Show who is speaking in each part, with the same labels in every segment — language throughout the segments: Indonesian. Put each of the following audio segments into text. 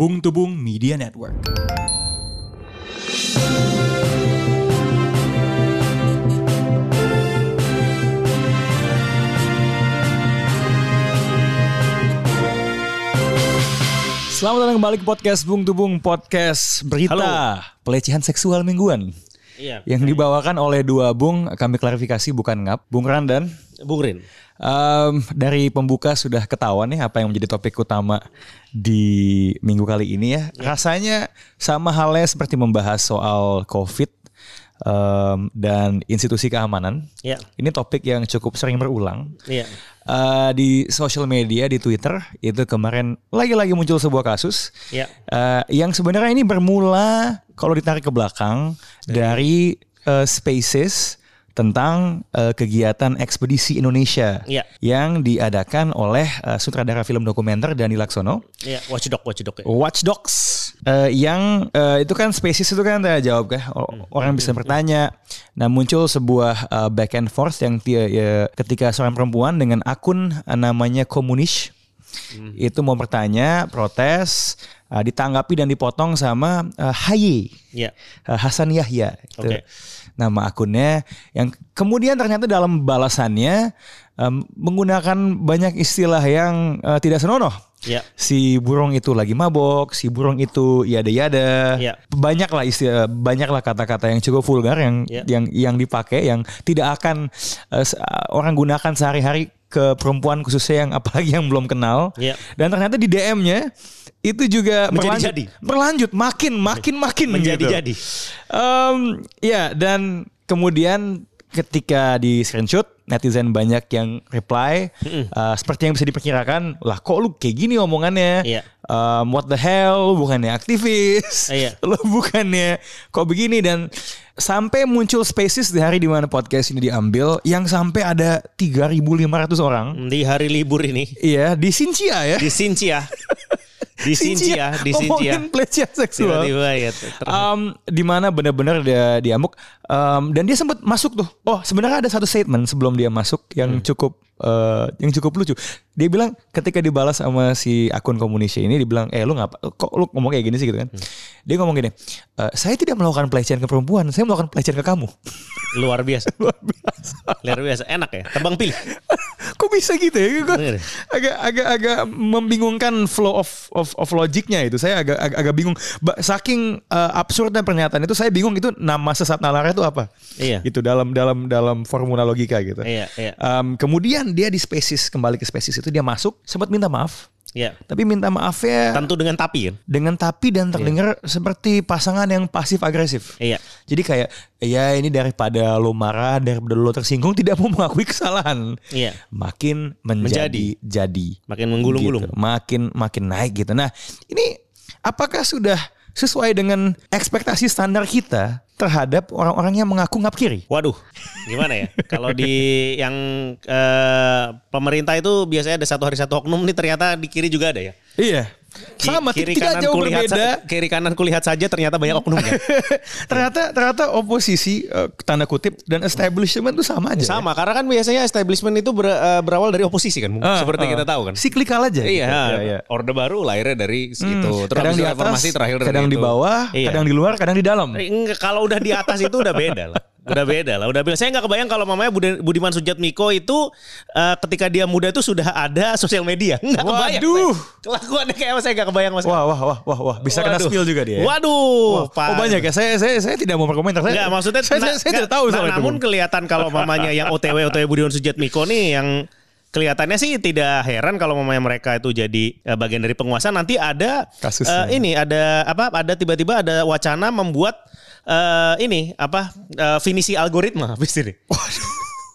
Speaker 1: Bung Tubung Media Network. Selamat datang kembali ke podcast Bung Tubung Podcast Berita
Speaker 2: Halo.
Speaker 1: Pelecehan Seksual Mingguan
Speaker 2: Iya.
Speaker 1: Yang dibawakan oleh dua Bung Kami klarifikasi bukan ngap Bung Randan
Speaker 2: Bung Rin.
Speaker 1: Em, Dari pembuka sudah ketahuan nih Apa yang menjadi topik utama Di minggu kali ini ya Rasanya sama halnya seperti membahas soal COVID em, Dan institusi keamanan
Speaker 2: Iya.
Speaker 1: Ini topik yang cukup sering berulang
Speaker 2: Iya.
Speaker 1: Eh, di social media di Twitter itu kemarin lagi-lagi muncul sebuah kasus
Speaker 2: Iya.
Speaker 1: eh, yang sebenarnya ini bermula kalau ditarik ke belakang dari eh, Spaces tentang eh, kegiatan ekspedisi Indonesia
Speaker 2: Iya.
Speaker 1: yang diadakan oleh eh, sutradara film dokumenter Dani Laksono.
Speaker 2: Iya. Watchdog, watchdog ya.
Speaker 1: Watch Dogs eh, yang eh, itu kan spesies itu kan saya jawab kan O- orang bisa bertanya nah muncul sebuah eh, back and forth yang dia ya, ketika seorang perempuan dengan akun namanya komunis itu mau bertanya protes eh, ditanggapi dan dipotong sama eh, Haye
Speaker 2: Iya.
Speaker 1: eh, Hasan Yahya itu
Speaker 2: Oke.
Speaker 1: nama akunnya yang kemudian ternyata dalam balasannya em, menggunakan banyak istilah yang eh, tidak senonoh
Speaker 2: Iya.
Speaker 1: si burung itu lagi mabok, si burung itu yada-yada.
Speaker 2: Iya.
Speaker 1: Banyak lah istilah, banyak lah kata-kata yang cukup vulgar yang
Speaker 2: Iya.
Speaker 1: yang yang dipakai yang tidak akan se- orang gunakan sehari-hari ke perempuan khususnya yang apalagi yang belum kenal.
Speaker 2: Iya.
Speaker 1: Dan ternyata di DM-nya itu juga
Speaker 2: Menjadi-jadi.
Speaker 1: berlanjut makin makin makin
Speaker 2: Menjadi-jadi.
Speaker 1: gitu. Em, ya dan kemudian ketika di screenshot netizen banyak yang reply eh, seperti yang bisa diperkirakan lah kok lu kayak gini omongannya?
Speaker 2: Iya.
Speaker 1: Em, what the hell lu bukannya aktivis?
Speaker 2: Iya.
Speaker 1: lu bukannya kok begini? Dan sampai muncul spaces di hari di mana podcast ini diambil yang sampai ada 3.500 orang.
Speaker 2: Di hari libur ini.
Speaker 1: Iya di Sincia ya.
Speaker 2: Di Sincia. Di Sincia, di Sincia.
Speaker 1: ngomongin pelecehan seksual
Speaker 2: Tiba-tiba ya.
Speaker 1: Um, di mana benar-benar dia diamuk um, dan dia sempat masuk tuh. Oh, sebenarnya ada satu statement sebelum dia masuk yang
Speaker 2: Hmm.
Speaker 1: cukup uh, yang cukup lucu. Dia bilang ketika dibalas sama si akun komunisnya ini dibilang, "Eh, lu ngapa kok lu ngomong kayak gini sih gitu kan?"
Speaker 2: Hmm.
Speaker 1: Dia ngomong gini, "Eh, "Saya tidak melakukan pelecehan ke perempuan, saya melakukan pelecehan ke kamu."
Speaker 2: Luar biasa.
Speaker 1: Luar biasa.
Speaker 2: Luar biasa. Enak ya. Tebang pilih.
Speaker 1: Kok bisa gitu ya?
Speaker 2: Bener.
Speaker 1: agak agak agak membingungkan flow of of of logiknya itu. Saya agak agak, agak bingung. Saking uh, absurdnya pernyataan itu, saya bingung itu nama sesat nalarnya itu apa?
Speaker 2: Iya.
Speaker 1: Itu dalam dalam dalam formula logika gitu.
Speaker 2: Iya, iya.
Speaker 1: Um, kemudian dia di species kembali ke species itu dia masuk sempat minta maaf.
Speaker 2: Iya.
Speaker 1: Tapi minta maafnya
Speaker 2: Tentu dengan tapi kan.
Speaker 1: dengan tapi dan terdengar seperti pasangan yang pasif agresif.
Speaker 2: Iya.
Speaker 1: Jadi kayak ya ini daripada lo marah, daripada lo tersinggung tidak mau mengakui kesalahan.
Speaker 2: Iya.
Speaker 1: Makin menjadi jadi.
Speaker 2: Makin menggulung-gulung.
Speaker 1: Gitu. Makin makin naik gitu. Nah, ini apakah sudah sesuai dengan ekspektasi standar kita terhadap orang-orang yang mengaku ngap kiri?
Speaker 2: Waduh, gimana ya? Kalau di yang eh, pemerintah itu biasanya ada satu hari satu oknum nih ternyata di kiri juga ada ya.
Speaker 1: Iya. Sama
Speaker 2: kiri
Speaker 1: tidak
Speaker 2: kanan
Speaker 1: jauh
Speaker 2: kulihat
Speaker 1: berbeda.
Speaker 2: sa- kiri kanan kulihat saja ternyata banyak oknumnya.
Speaker 1: ternyata ternyata oposisi eh, tanda kutip dan establishment itu sama aja.
Speaker 2: Sama, karena kan biasanya establishment itu ber- eh, berawal dari oposisi kan,
Speaker 1: Ah,
Speaker 2: seperti
Speaker 1: ah.
Speaker 2: kita tahu kan.
Speaker 1: Siklikal aja.
Speaker 2: Iya,
Speaker 1: gitu. Iya, iya.
Speaker 2: Orde Baru lahirnya dari situ.
Speaker 1: Hmm,
Speaker 2: Terus
Speaker 1: kadang di atas,
Speaker 2: reformasi terakhir dari
Speaker 1: kadang di bawah,
Speaker 2: Iya.
Speaker 1: kadang di luar, kadang di dalam.
Speaker 2: Enggak, kalau udah di atas itu udah beda lah. Udah beda lah. Udah beda. Saya nggak kebayang kalau mamanya Budi- Budiman Sujatmiko itu eh, ketika dia muda itu sudah ada sosial media. Nggak kebayang.
Speaker 1: Waduh.
Speaker 2: Kelakuannya kayak apa saya nggak kebayang mas.
Speaker 1: Wah, wah, wah, wah, wah, bisa kena
Speaker 2: Waduh.
Speaker 1: spill juga dia. ya?
Speaker 2: Waduh.
Speaker 1: Wah, oh banyak ya. Saya saya saya tidak mau berkomentar. Saya,
Speaker 2: Enggak maksudnya
Speaker 1: saya, saya, saya tidak
Speaker 2: nggak,
Speaker 1: tahu
Speaker 2: nah,
Speaker 1: soal itu.
Speaker 2: Namun kelihatan kalau mamanya yang OTW OTW Budiman Sujatmiko nih yang kelihatannya sih tidak heran kalau mamanya mereka itu jadi eh, bagian dari penguasa nanti ada
Speaker 1: Kasusnya.
Speaker 2: eh, ini ada apa ada tiba-tiba ada wacana membuat eh, ini apa eh, finisi algoritma habis ini.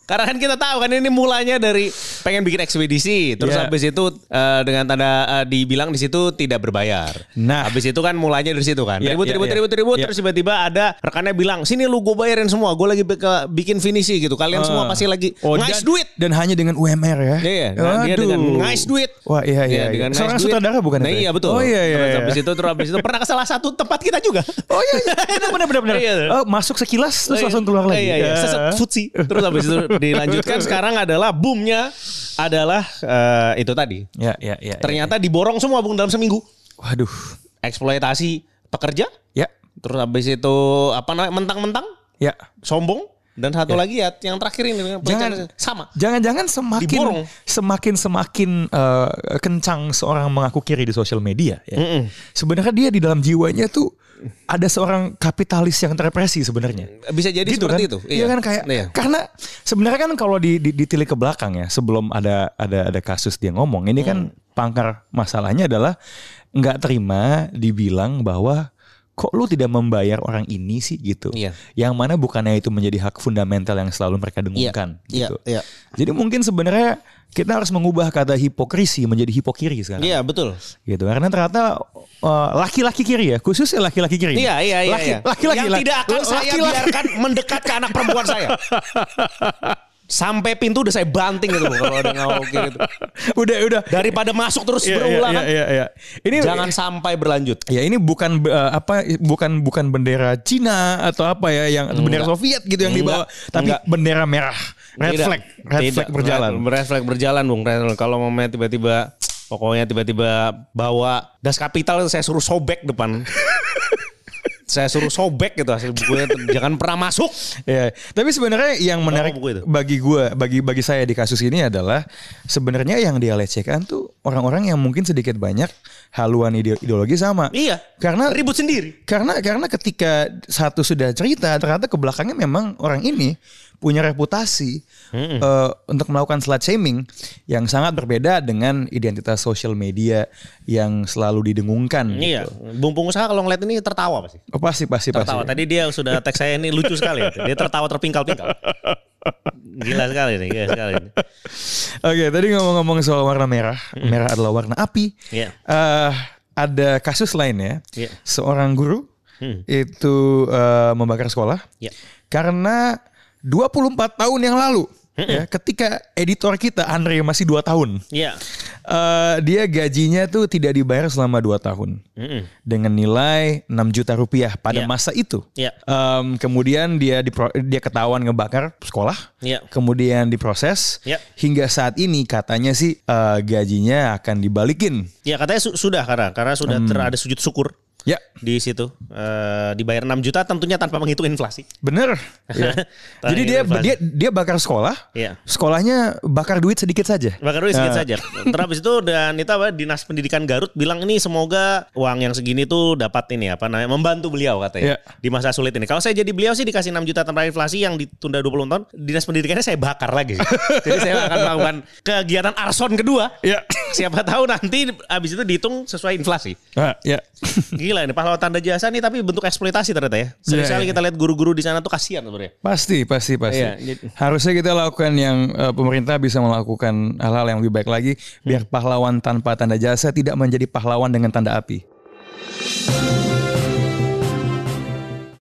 Speaker 2: Karena kan kita tahu kan ini mulanya dari pengen bikin ekspedisi, terus
Speaker 1: Iya.
Speaker 2: habis itu eh, dengan tanda eh, dibilang di situ tidak berbayar.
Speaker 1: Nah.
Speaker 2: habis itu kan mulainya dari situ kan.
Speaker 1: Iya,
Speaker 2: ribut,
Speaker 1: iya,
Speaker 2: ribut,
Speaker 1: iya.
Speaker 2: ribut, ribut,
Speaker 1: Iya.
Speaker 2: terus tiba-tiba ada rekannya bilang, sini lu gue bayarin semua, gue lagi beka- bikin finisi gitu. Kalian semua
Speaker 1: Ah.
Speaker 2: pasti lagi
Speaker 1: Oh,
Speaker 2: ngais
Speaker 1: dan-
Speaker 2: duit.
Speaker 1: Dan hanya dengan UMR ya.
Speaker 2: Iya, nah, dia dengan ngais duit.
Speaker 1: Wah, iya, iya.
Speaker 2: Iya,
Speaker 1: iya.
Speaker 2: dengan ngais
Speaker 1: Seorang sutradara bukan
Speaker 2: Nah,
Speaker 1: itu ya?
Speaker 2: iya betul.
Speaker 1: Oh iya, iya.
Speaker 2: Terus
Speaker 1: iya.
Speaker 2: habis itu, terus habis itu pernah ke salah satu tempat kita juga.
Speaker 1: Oh iya, iya. benar benar benar.
Speaker 2: Iya.
Speaker 1: Oh, masuk sekilas terus langsung keluar lagi.
Speaker 2: Iya, iya.
Speaker 1: Ya.
Speaker 2: Seset futsi. Terus habis itu dilanjutkan sekarang adalah boomnya adalah eh, itu tadi.
Speaker 1: Ya, ya, ya. ya.
Speaker 2: Ternyata diborong semua bung dalam seminggu.
Speaker 1: Waduh.
Speaker 2: eksploitasi pekerja,
Speaker 1: Ya,
Speaker 2: terus habis itu apa namanya mentang-mentang
Speaker 1: ya.
Speaker 2: sombong dan satu lagi ya yang terakhir ini dengan
Speaker 1: Jangan-
Speaker 2: sama.
Speaker 1: Jangan-jangan semakin
Speaker 2: Diborong.
Speaker 1: semakin semakin eh, kencang seorang mengaku kiri di sosial media ya.
Speaker 2: Mm-mm.
Speaker 1: Sebenarnya dia di dalam jiwanya tuh ada seorang kapitalis yang terrepresi sebenarnya.
Speaker 2: Bisa jadi
Speaker 1: gitu kan?
Speaker 2: seperti itu.
Speaker 1: Iya kan kayak
Speaker 2: Iya.
Speaker 1: karena sebenarnya kan kalau di, di ditilik ke belakang ya sebelum ada ada ada kasus dia ngomong ini kan
Speaker 2: Hmm.
Speaker 1: pangkar masalahnya adalah nggak terima dibilang bahwa kok lu tidak membayar orang ini sih gitu.
Speaker 2: Iya.
Speaker 1: Yang mana bukannya itu menjadi hak fundamental yang selalu mereka dengungkan
Speaker 2: Iya,
Speaker 1: gitu.
Speaker 2: iya.
Speaker 1: Jadi mungkin sebenarnya kita harus mengubah kata hipokrisi menjadi hipokiri sekarang.
Speaker 2: Iya, betul.
Speaker 1: Gitu karena ternyata uh, laki-laki kiri ya, khususnya laki-laki kiri.
Speaker 2: Iya, iya, iya.
Speaker 1: Laki-
Speaker 2: iya.
Speaker 1: Laki-laki
Speaker 2: yang
Speaker 1: laki-
Speaker 2: tidak akan saya
Speaker 1: laki-laki-
Speaker 2: biarkan mendekat ke anak perempuan saya. Sampai pintu udah saya banting gitu loh kalau ada ngomong gitu.
Speaker 1: udah udah
Speaker 2: Daripada masuk terus
Speaker 1: Iya,
Speaker 2: berulang
Speaker 1: iya,
Speaker 2: kan.
Speaker 1: iya, iya. Ini
Speaker 2: Jangan sampai berlanjut.
Speaker 1: ya ini bukan uh, apa bukan bukan bendera Cina atau apa ya yang atau bendera Soviet gitu yang dibawa,
Speaker 2: Enggak,
Speaker 1: tapi
Speaker 2: enggak.
Speaker 1: bendera merah, red
Speaker 2: Tidak,
Speaker 1: flag, red
Speaker 2: tidak.
Speaker 1: flag berjalan.
Speaker 2: Red, red flag berjalan, Bung. Red flag. Kalau mau tiba-tiba pokoknya tiba-tiba bawa das kapital saya suruh sobek depan. saya suruh sobek gitu hasil bukunya jangan pernah masuk.
Speaker 1: Ya, tapi sebenarnya yang menarik
Speaker 2: buku itu.
Speaker 1: bagi gua, bagi bagi saya di kasus ini adalah sebenarnya yang dia lecehkan tuh orang-orang yang mungkin sedikit banyak haluan ide- ideologi sama.
Speaker 2: Iya.
Speaker 1: Karena
Speaker 2: Ribut sendiri.
Speaker 1: karena karena ketika satu sudah cerita ternyata ke belakangnya memang orang ini punya reputasi eh, untuk melakukan slut shaming yang sangat berbeda dengan identitas sosial media yang selalu didengungkan.
Speaker 2: Iya.
Speaker 1: gitu.
Speaker 2: Bung pengusaha kalau ngeliat ini tertawa pasti.
Speaker 1: Oh, pasti pasti
Speaker 2: Tertawa.
Speaker 1: pasti.
Speaker 2: Tadi dia sudah teks saya ini lucu sekali. Dia tertawa terpingkal-pingkal. Gila sekali nih, gila sekali.
Speaker 1: Oke, tadi ngomong-ngomong soal warna merah, merah adalah warna api.
Speaker 2: Iya.
Speaker 1: Eh, ada kasus lain ya,
Speaker 2: Iya.
Speaker 1: seorang guru
Speaker 2: Hmm.
Speaker 1: itu eh, membakar sekolah
Speaker 2: Iya.
Speaker 1: karena 24 tahun yang lalu, ya, ketika editor kita Andre masih 2 tahun,
Speaker 2: Iya.
Speaker 1: eh, dia gajinya tuh tidak dibayar selama 2 tahun
Speaker 2: Mm-mm.
Speaker 1: dengan nilai 6 juta rupiah pada
Speaker 2: Iya.
Speaker 1: masa itu.
Speaker 2: Iya.
Speaker 1: Em, kemudian dia dipro- dia ketahuan ngebakar sekolah,
Speaker 2: Iya.
Speaker 1: kemudian diproses,
Speaker 2: Iya.
Speaker 1: hingga saat ini katanya sih eh, gajinya akan dibalikin.
Speaker 2: Ya katanya su- sudah karena karena sudah
Speaker 1: Hmm.
Speaker 2: ter ada sujud syukur
Speaker 1: Ya,
Speaker 2: di situ Eh, dibayar 6 juta tentunya tanpa menghitung inflasi.
Speaker 1: bener. Ya. Jadi dia
Speaker 2: Inflasi.
Speaker 1: dia dia bakar sekolah,
Speaker 2: Iya.
Speaker 1: sekolahnya bakar duit sedikit saja.
Speaker 2: Bakar duit sedikit
Speaker 1: Nah.
Speaker 2: saja. Terus itu dan itu apa dinas pendidikan Garut bilang ini semoga uang yang segini tuh dapat ini apa namanya membantu beliau katanya
Speaker 1: Iya.
Speaker 2: di masa sulit ini. Kalau saya jadi beliau sih dikasih 6 juta tanpa inflasi yang ditunda 20 tahun, dinas pendidikannya saya bakar lagi. jadi saya akan melakukan kegiatan arson kedua.
Speaker 1: Ya.
Speaker 2: Siapa tahu nanti habis itu dihitung sesuai inflasi.
Speaker 1: Ah, ya.
Speaker 2: Gila ini pahlawan tanda jasa nih tapi bentuk eksploitasi ternyata ya. Sering
Speaker 1: Iya,
Speaker 2: sekali
Speaker 1: iya.
Speaker 2: kita lihat guru-guru di sana tuh kasihan sebenarnya.
Speaker 1: Pasti, pasti, pasti.
Speaker 2: Iya, jadi-
Speaker 1: Harusnya kita lakukan yang eh, pemerintah bisa melakukan hal-hal yang lebih baik lagi, biar pahlawan tanpa tanda jasa tidak menjadi pahlawan dengan tanda api.